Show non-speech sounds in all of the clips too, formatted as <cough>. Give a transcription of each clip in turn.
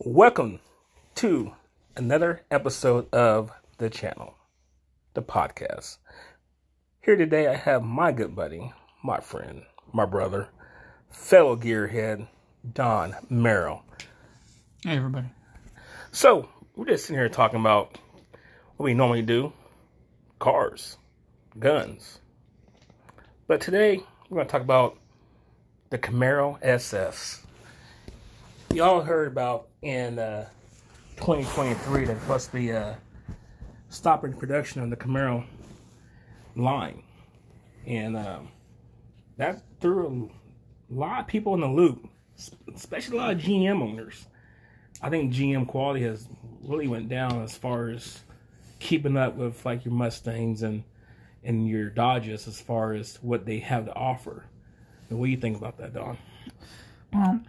Welcome to another episode of the channel, the podcast. Here today, I have my good buddy, my friend, my brother, fellow gearhead, Don Merrill. Hey, everybody. So, we're just sitting here talking about what we normally do cars, guns. But today, we're going to talk about the Camaro SS. Y'all heard about in uh, 2023 that to be uh, stopping production on the Camaro line. And um, that threw a lot of people in the loop, especially a lot of GM owners. I think GM quality has really went down as far as keeping up with like your Mustangs and and your Dodges as far as what they have to offer. And what do you think about that, Don? Well,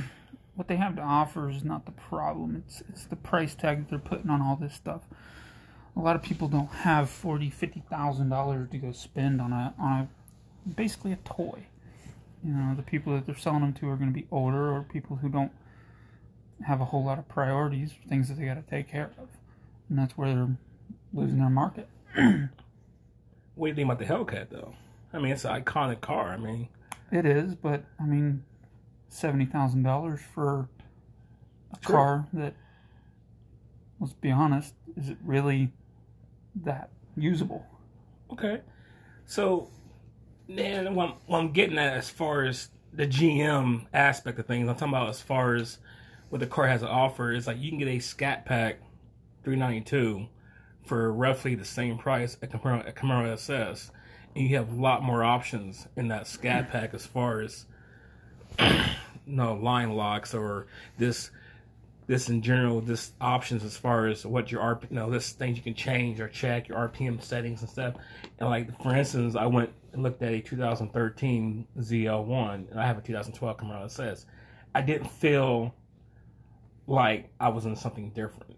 <clears throat> what they have to offer is not the problem. It's it's the price tag that they're putting on all this stuff. A lot of people don't have forty, fifty thousand dollars to go spend on a on a basically a toy. You know, the people that they're selling them to are going to be older or people who don't have a whole lot of priorities, things that they got to take care of, and that's where they're losing their market. <clears throat> What do you think about the Hellcat though? I mean, it's an iconic car. I mean, It is, but I mean, seventy thousand dollars for a Sure. car that, let's be honest, is it really that usable? okay. So, man, what I'm, what I'm getting at as far as the GM aspect of things, I'm talking about as far as what the car has to offer is like you can get a Scat Pack 392 for roughly the same price a Camaro, a Camaro SS, and you have a lot more options in that Scat Pack as far as no line locks or this this in general this options as far as what your RP you know this things you can change or check your RPM settings and stuff. And like for instance I went and looked at a 2013 ZL1 and I have a 2012 Camaro SS I didn't feel like I was in something different.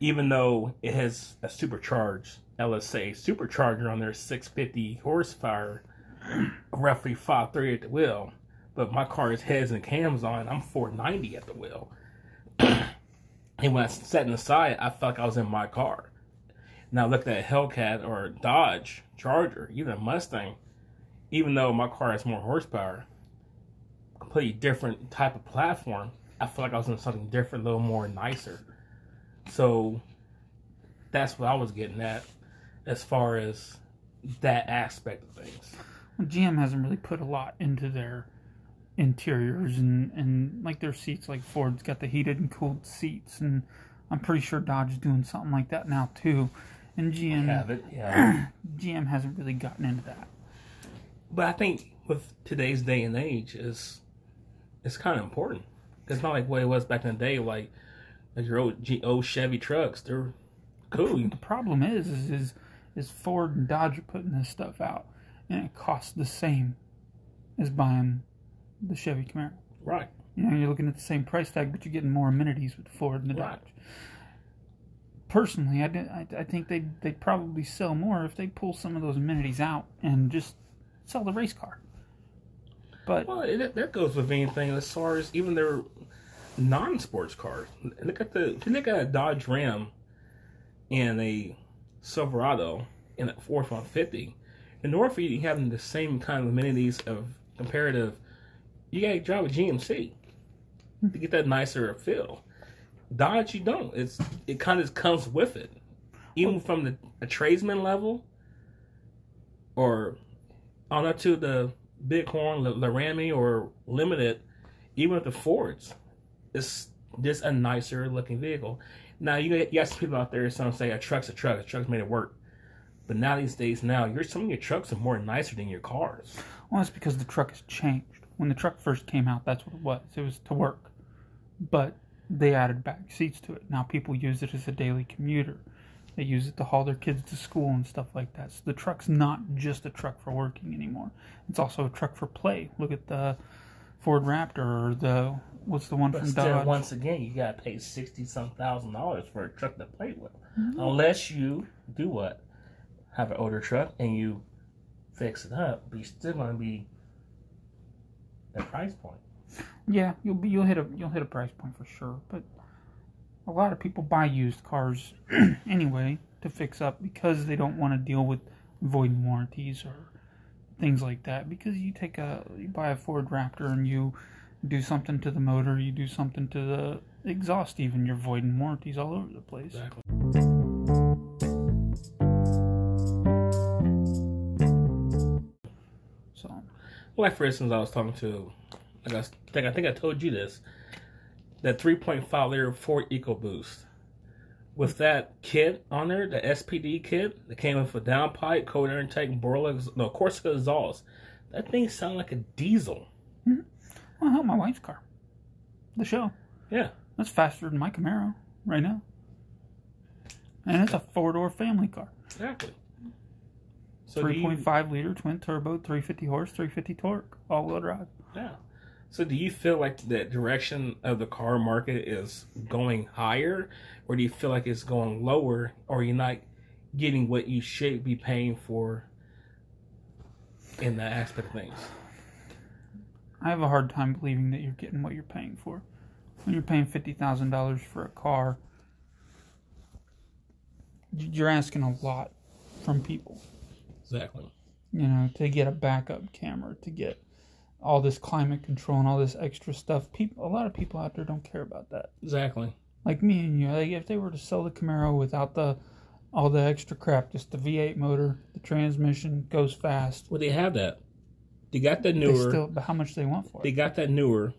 Even though it has a supercharged LSA supercharger on there 650 horsepower <clears throat> roughly 530 at the wheel but my car is heads and cams on. I'm 490 at the wheel. <clears throat> and when I sat in the side, I felt like I was in my car. Now look at Hellcat or Dodge Charger, even a Mustang. Even though my car has more horsepower, completely different type of platform. I feel like I was in something different, a little more nicer. So that's what I was getting at, as far as that aspect of things. GM hasn't really put a lot into their interiors and, and like their seats. Like Ford's got the heated and cooled seats, and I'm pretty sure Dodge is doing something like that now too. And GM Have it, yeah. <clears throat> GM hasn't really gotten into that. But I think with today's day and age, is it's kind of important. It's not like what it was back in the day, like like your old G, old Chevy trucks. They're cool. The problem is, is, is, is Ford and Dodge are putting this stuff out, and it costs the same as buying the Chevy Camaro. Right. You know, you're looking at the same price tag, but you're getting more amenities with the Ford and the Right. Dodge. Personally, I, did- I, I think they'd, they'd probably sell more if they pull some of those amenities out and just sell the race car. But Well, it, that goes with anything as far as even their non-sports cars. Look at the if you look at a Dodge Ram and a Silverado and a Ford 150. In order for you to have the same kind of amenities of comparative, you gotta drive a GMC to get that nicer feel. Dodge, you don't. It's it kind of comes with it, even from the a tradesman level, or on up to the Bighorn, La- Laramie, or Limited, even with the Fords, it's just a nicer looking vehicle. Now you got, you got some people out there some say a truck's a truck, a truck's made it work. But now these days, now your some of your trucks are more nicer than your cars. well, that's because the truck has changed. When the truck first came out, that's what it was. It was to work. But they added back seats to it. Now people use it as a daily commuter. They use it to haul their kids to school and stuff like that. So the truck's not just a truck for working anymore. It's also a truck for play. Look at the Ford Raptor or the what's the one But from still, Dodge? once again, you gotta pay sixty some thousand dollars for a truck to play with, mm-hmm. unless you do what, have an older truck and you fix it up, but you're still gonna be at price point. Yeah, you'll be you'll hit a you'll hit a price point for sure. But a lot of people buy used cars <clears throat> anyway to fix up because they don't want to deal with void warranties or things like that. Because you take a you buy a Ford Raptor and you do something to the motor, you do something to the exhaust, even you're voiding warranties all over the place. Exactly. Like for instance, I was talking to, like I think I think I told you this, that 3.5 liter Ford EcoBoost. With that kit on there, the SPD kit that came with a downpipe, cold air intake, Borla, no Corsica exhaust. That thing sounded like a diesel. Mm-hmm. well, hell, my wife's car, the SHO, Yeah, that's faster than my Camaro right now, and it's a four door family car. exactly. So do Three you- point liter twin turbo, three fifty horse, three fifty torque, all wheel drive. Yeah. So do you feel like the direction of the car market is going higher, or do you feel like it's going lower, or you're not getting what you should be paying for in that aspect of things? I have a hard time believing that you're getting what you're paying for. When you're paying fifty thousand dollars for a car, you're asking a lot from people. Exactly. You know, to get a backup camera, to get all this climate control and all this extra stuff. People, a lot of people out there don't care about that. Exactly. Like me and you, like if they were to sell the Camaro without the all the extra crap, just the V8 motor, the transmission goes fast. Well, they have that. They got the They newer. still, but how much they want for it? They got that newer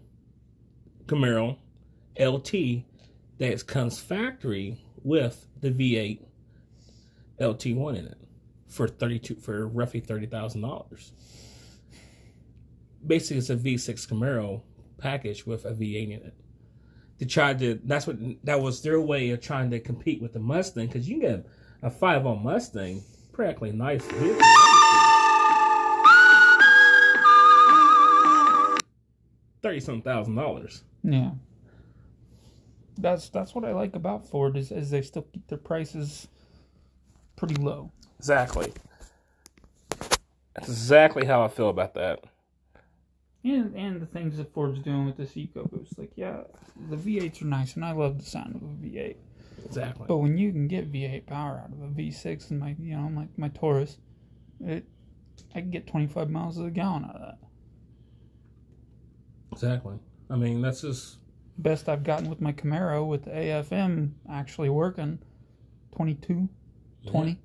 Camaro LT that comes factory with the V8 LT1 in it for thirty two for roughly thirty thousand dollars. Basically, it's a V6 Camaro package with a V8 in it. They tried to. That's what that was their way of trying to compete with the Mustang because you can get a five on Mustang, practically nice vehicle. Thirty some thousand dollars. Yeah. That's that's what I like about Ford is, is they still keep their prices pretty low. Exactly. That's exactly how I feel about that. And and the things that Ford's doing with this EcoBoost, like yeah, the V8s are nice, and I love the sound of a V8. Exactly. But when you can get V8 power out of a V6 and my you know my my Taurus, it I can get 25 miles to the gallon out of that. Exactly. I mean, that's just Best I've gotten with my Camaro with the AFM actually working, 22, 20.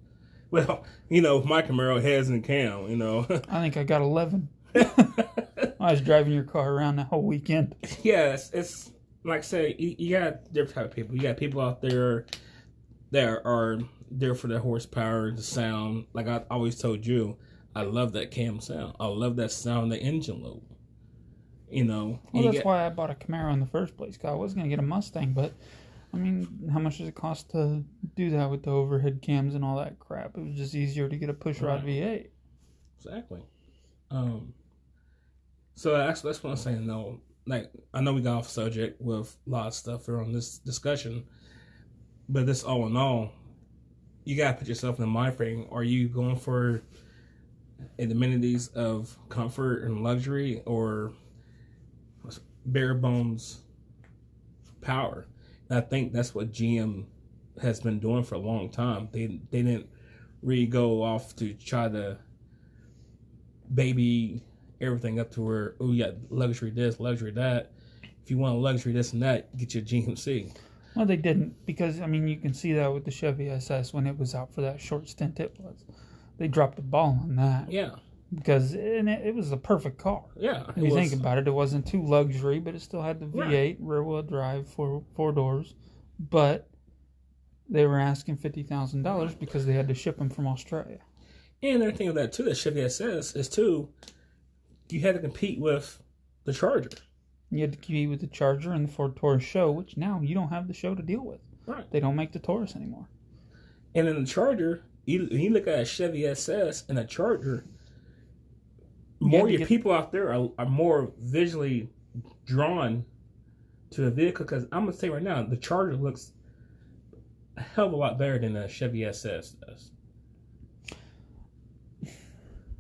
Well, you know, my Camaro has and count. You know, <laughs> I think I got 11. <laughs> I was driving your car around the whole weekend. yes, it's like I say, you, you got different type of people. You got people out there that are there for the horsepower, the sound. Like I always told you, I love that cam sound. I love that sound, the engine load. You know, Well, you that's why I bought a Camaro in the first place. 'cause I was gonna get a Mustang, but I mean, how much does it cost to do that with the overhead cams and all that crap? It was just easier to get a push rod Right. V8. Exactly. Um. So that's that's what I'm saying. though. like I know we got off subject with a lot of stuff here on this discussion, but this all in all, you gotta put yourself in the mind frame. Are you going for the amenities of comfort and luxury, or bare bones power? And I think that's what GM has been doing for a long time. They they didn't really go off to try to baby everything up to where oh yeah luxury this, luxury that. If you want luxury this and that, get your GMC. Well, they didn't because I mean you can see that with the Chevy SS when it was out for that short stint it was. They dropped the ball on that Yeah, because and it, it was the perfect car. yeah. If you think about it, it wasn't too luxury, but it still had the V8 Right. rear wheel drive, four four doors. But they were asking fifty thousand dollars because they had to ship them from Australia. and another thing of that too, that Chevy SS is too. You had to compete with the Charger, You had to compete with the Charger and the Ford Taurus SHO, which now you don't have the SHO to deal with. right? They don't make the Taurus anymore. And then the Charger, you, you look at a Chevy SS and a Charger, more had your get- people out there are, are more visually drawn to the vehicle because I'm gonna say right now the Charger looks a hell of a lot better than the Chevy SS does.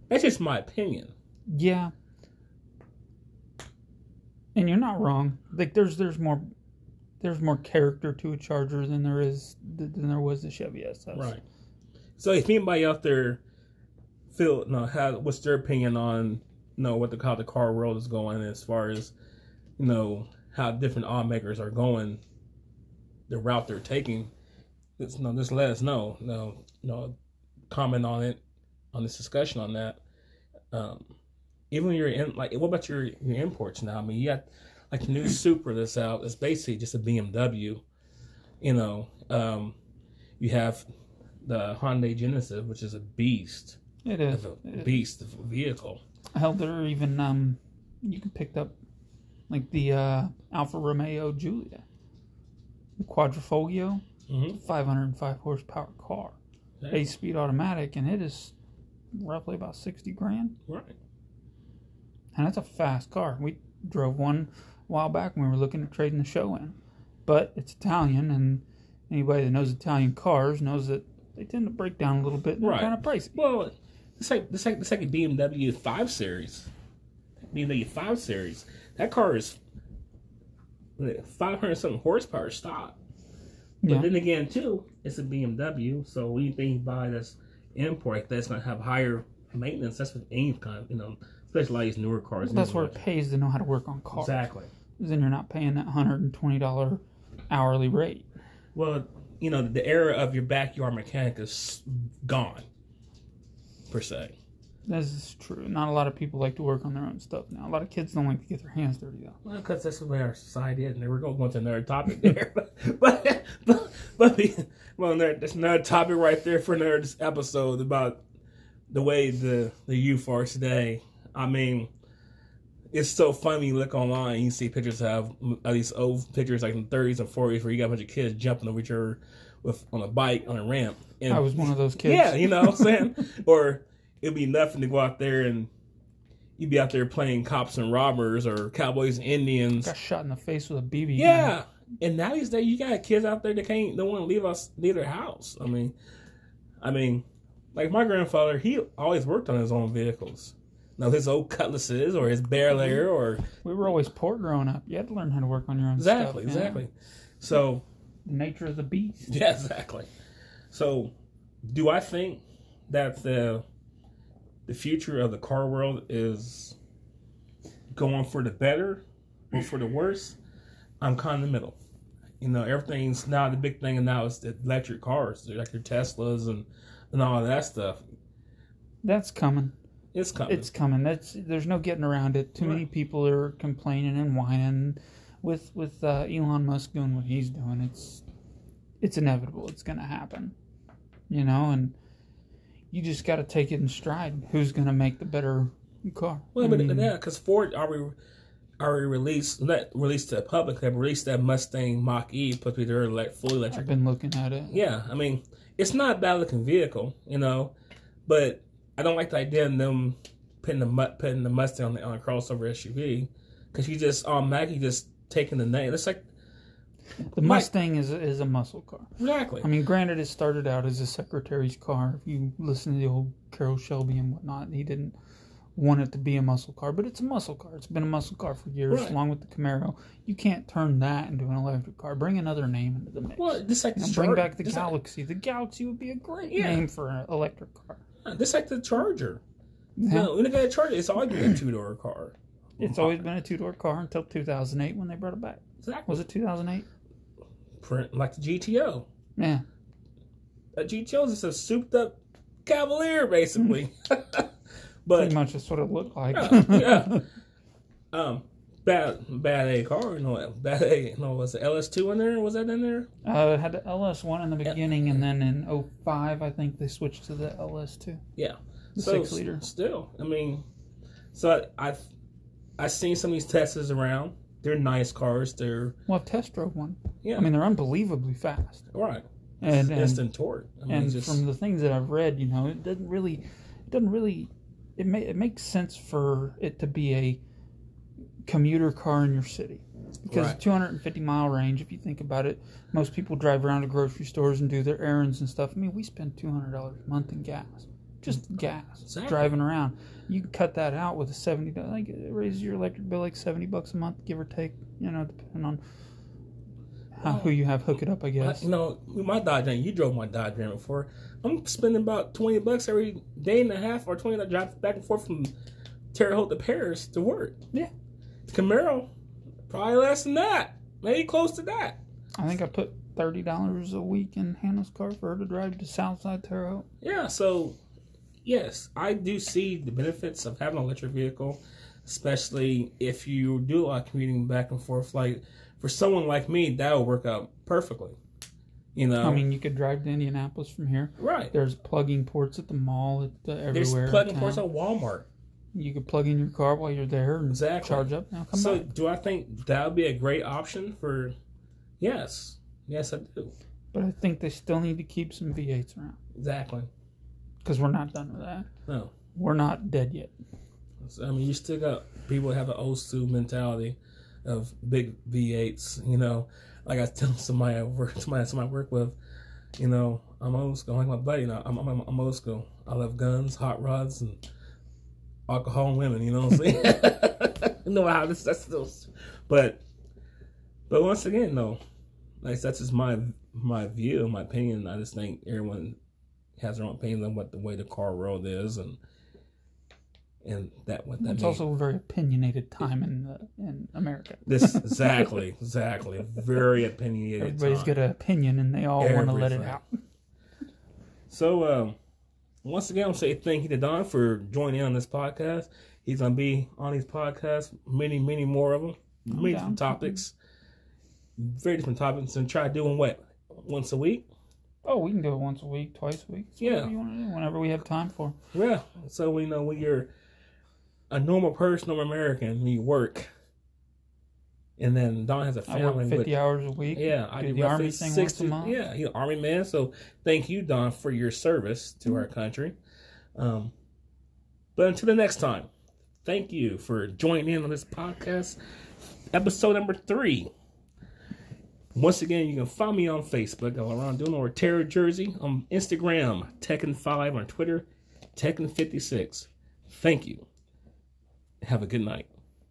That's just my opinion. Yeah. And you're not wrong. Like there's there's more there's more character to a Charger than there is than there was the Chevy SS. Right. So if anybody out there feel know have what's their opinion on you know what the how the car world is going as far as you know how different automakers are going, the route they're taking. Just, just let us know. You know, comment on it, on this discussion on that. Um, even you're in, like, what about your your imports now? I mean, you got like new Supra that's out. It's basically just a BMW. You know, um, you have the Hyundai Genesis, which is a beast. It is. A beast of a vehicle. Hell, there are even um, you can pick up like the uh, Alfa Romeo Giulia, the Quadrifoglio, Mm-hmm. 505 horsepower car, eight speed automatic, and it is roughly about 60 grand. Right. And that's a fast car. We drove one a while back when we were looking at trading the SHO in, but it's Italian, and anybody that knows Italian cars knows that they tend to break down a little bit and Right. kind of pricey. Well, it's like it's like it's like a BMW 5 Series. BMW 5 Series. That car is 500 something horsepower stock. But Yeah. then again, too, it's a BMW, so anything you buy that's import that's going to have higher maintenance. That's with any kind of, you know, especially these newer cars. That's where it pays to know how to work on cars. Exactly. Then you're not paying that $120 hourly rate. Well, you know, the era of your backyard mechanic is gone, per se. This is true. Not a lot of people like to work on their own stuff now. A lot of kids don't like to get their hands dirty though. Well, because that's the way our society is, and we're going to go into another topic there. <laughs> but, but, but, the, well, there, that's another topic right there for another episode about the way the, the youth are today. I mean, it's so funny. You look online, you see pictures of these old pictures like in the 30s and 40s where you got a bunch of kids jumping over each other with on a bike on a ramp. And I was one of those kids. yeah, you know what I'm saying? <laughs> or it'd be nothing to go out there and you'd be out there playing cops and robbers or cowboys and Indians. Got shot in the face with a BB. gun. Yeah. And now these days you got kids out there that can't don't want to leave us leave their house. I mean I mean, like my grandfather, he always worked on his own vehicles. Now his old cutlasses or his bear mm-hmm. layer or We were always poor growing up. You had to learn how to work on your own exactly, stuff. exactly. So The nature of the beast. <laughs> Yeah, exactly. So, do I think that the the future of the car world is going for the better or for the worse? I'm kind of in the middle. You know, everything's now the big thing, and now is the electric cars, like your Teslas and and all of that stuff. That's coming. It's coming. It's coming. That's there's no getting around it. Too many people are complaining and whining. With with uh, Elon Musk doing what he's doing, it's it's inevitable. It's gonna happen. You know, and you just got to take it in stride. Who's gonna make the better car? well, I but yeah, because Ford already already released let released to the public. They released that Mustang Mach E, supposed to be their elect, fully electric I've been looking at it. Yeah, I mean, it's not a bad looking vehicle, you know, but I don't like the idea of them putting the putting the Mustang on, the, on a crossover SUV because you just automatically just taking the name. It's like The Mustang is is a muscle car. exactly. I mean, granted, it started out as a secretary's car. If you listen to the old Carroll Shelby and whatnot, he didn't want it to be a muscle car, but it's a muscle car. It's been a muscle car for years, Right. along with the Camaro. You can't turn that into an electric car. Bring another name into the mix. well, just like bring back the just like- Galaxy. The Galaxy would be a great Yeah. name for an electric car. Just like the Charger. Yeah. No, when you got a Charger, it's always been a two door car. It's always been a two door car until 2008 when they brought it back. Exactly. Was it 2008? Print like the GTO. Yeah. A GTO is just a souped up Cavalier, basically. <laughs> <laughs> but Pretty much that's what it looked like. yeah. <laughs> Um, bad, bad A car. No, bad A. No, was the LS2 in there? Was that in there? Uh, it had the LS1 in the beginning, and then in 05, I think they switched to the LS2. Yeah, The so six liter. Still, I mean, so I, I've I've seen some of these Teslas around. They're nice cars. They're Well, I've test drove one. yeah, I mean, they're unbelievably fast. right. And, and, instant torque. I mean, and just, from the things that I've read, you know, it doesn't really, it doesn't really, it, ma- it makes sense for it to be a commuter car in your city. Because Right. 250 mile range, if you think about it, most people drive around to grocery stores and do their errands and stuff. I mean, we spend $200 a month in gas. just mm-hmm. gas Exactly. driving around. You can cut that out with a seventy. Like it raises your electric bill like seventy bucks a month, give or take. You know, depending on how, who you have hook it up. I I, guess. you know, my Dodge Ram, you drove my Dodge Ram before. I'm spending about twenty bucks every day and a half, or twenty to drive back and forth from Terre Haute to Paris to work. Yeah. Camaro, probably less than that, maybe close to that. I think I put thirty dollars a week in Hannah's car for her to drive to Southside Terre Haute. Yeah, so yes, I do see the benefits of having an electric vehicle, especially if you do a lot of commuting back and forth. Like for someone like me, that would work out perfectly. You know, I mean, you could drive to Indianapolis from here. right? There's plugging ports at the mall, at the, There's everywhere. in plugging ports at Walmart. You could plug in your car while you're there and Exactly. charge up. Now come so back. do I think that would be a great option for? Yes, yes, I do. But I think they still need to keep some V8s around Exactly. because we're not done with that. No, We're not dead yet. So, I mean, you still got people have an old school mentality of big V8s. You know, like I tell somebody I work, somebody, somebody I work with, you know, I'm old school. Like my buddy, you know, I'm, I'm, I'm old school. I love guns, hot rods, and alcohol and women. You know what I'm saying? know how this that's still, but, but once again, no, like that's just my my view, my opinion. I just think everyone has their own opinion on what the way the car world is, and and that what that It's means. also a very opinionated time in the, in America. This <laughs> exactly, exactly. Very opinionated. Everybody's time. got an opinion and they all want to let it out. So, um, once again, I'll say thank you to Don for joining on this podcast. He's gonna be on these podcasts, many, many more of them, many down. different topics, very different topics, and try doing what once a week. Oh, we can do it once a week, twice a week. Yeah. Whatever you want to do, whenever we have time for. Yeah. So we know when you're a normal person, normal American, when you work, and then Don has a family 50 hours a week. Yeah, I do the army thing once 60 a month. Yeah, you're an army man. So thank you, Don, for your service to our country. Um, but until the next time, thank you for joining in on this podcast, episode number three. Once again, you can find me on Facebook, Laurent Duno or Terror Jersey, on Instagram, Tekken5, on Twitter, Tekken56. Thank you. Have a good night.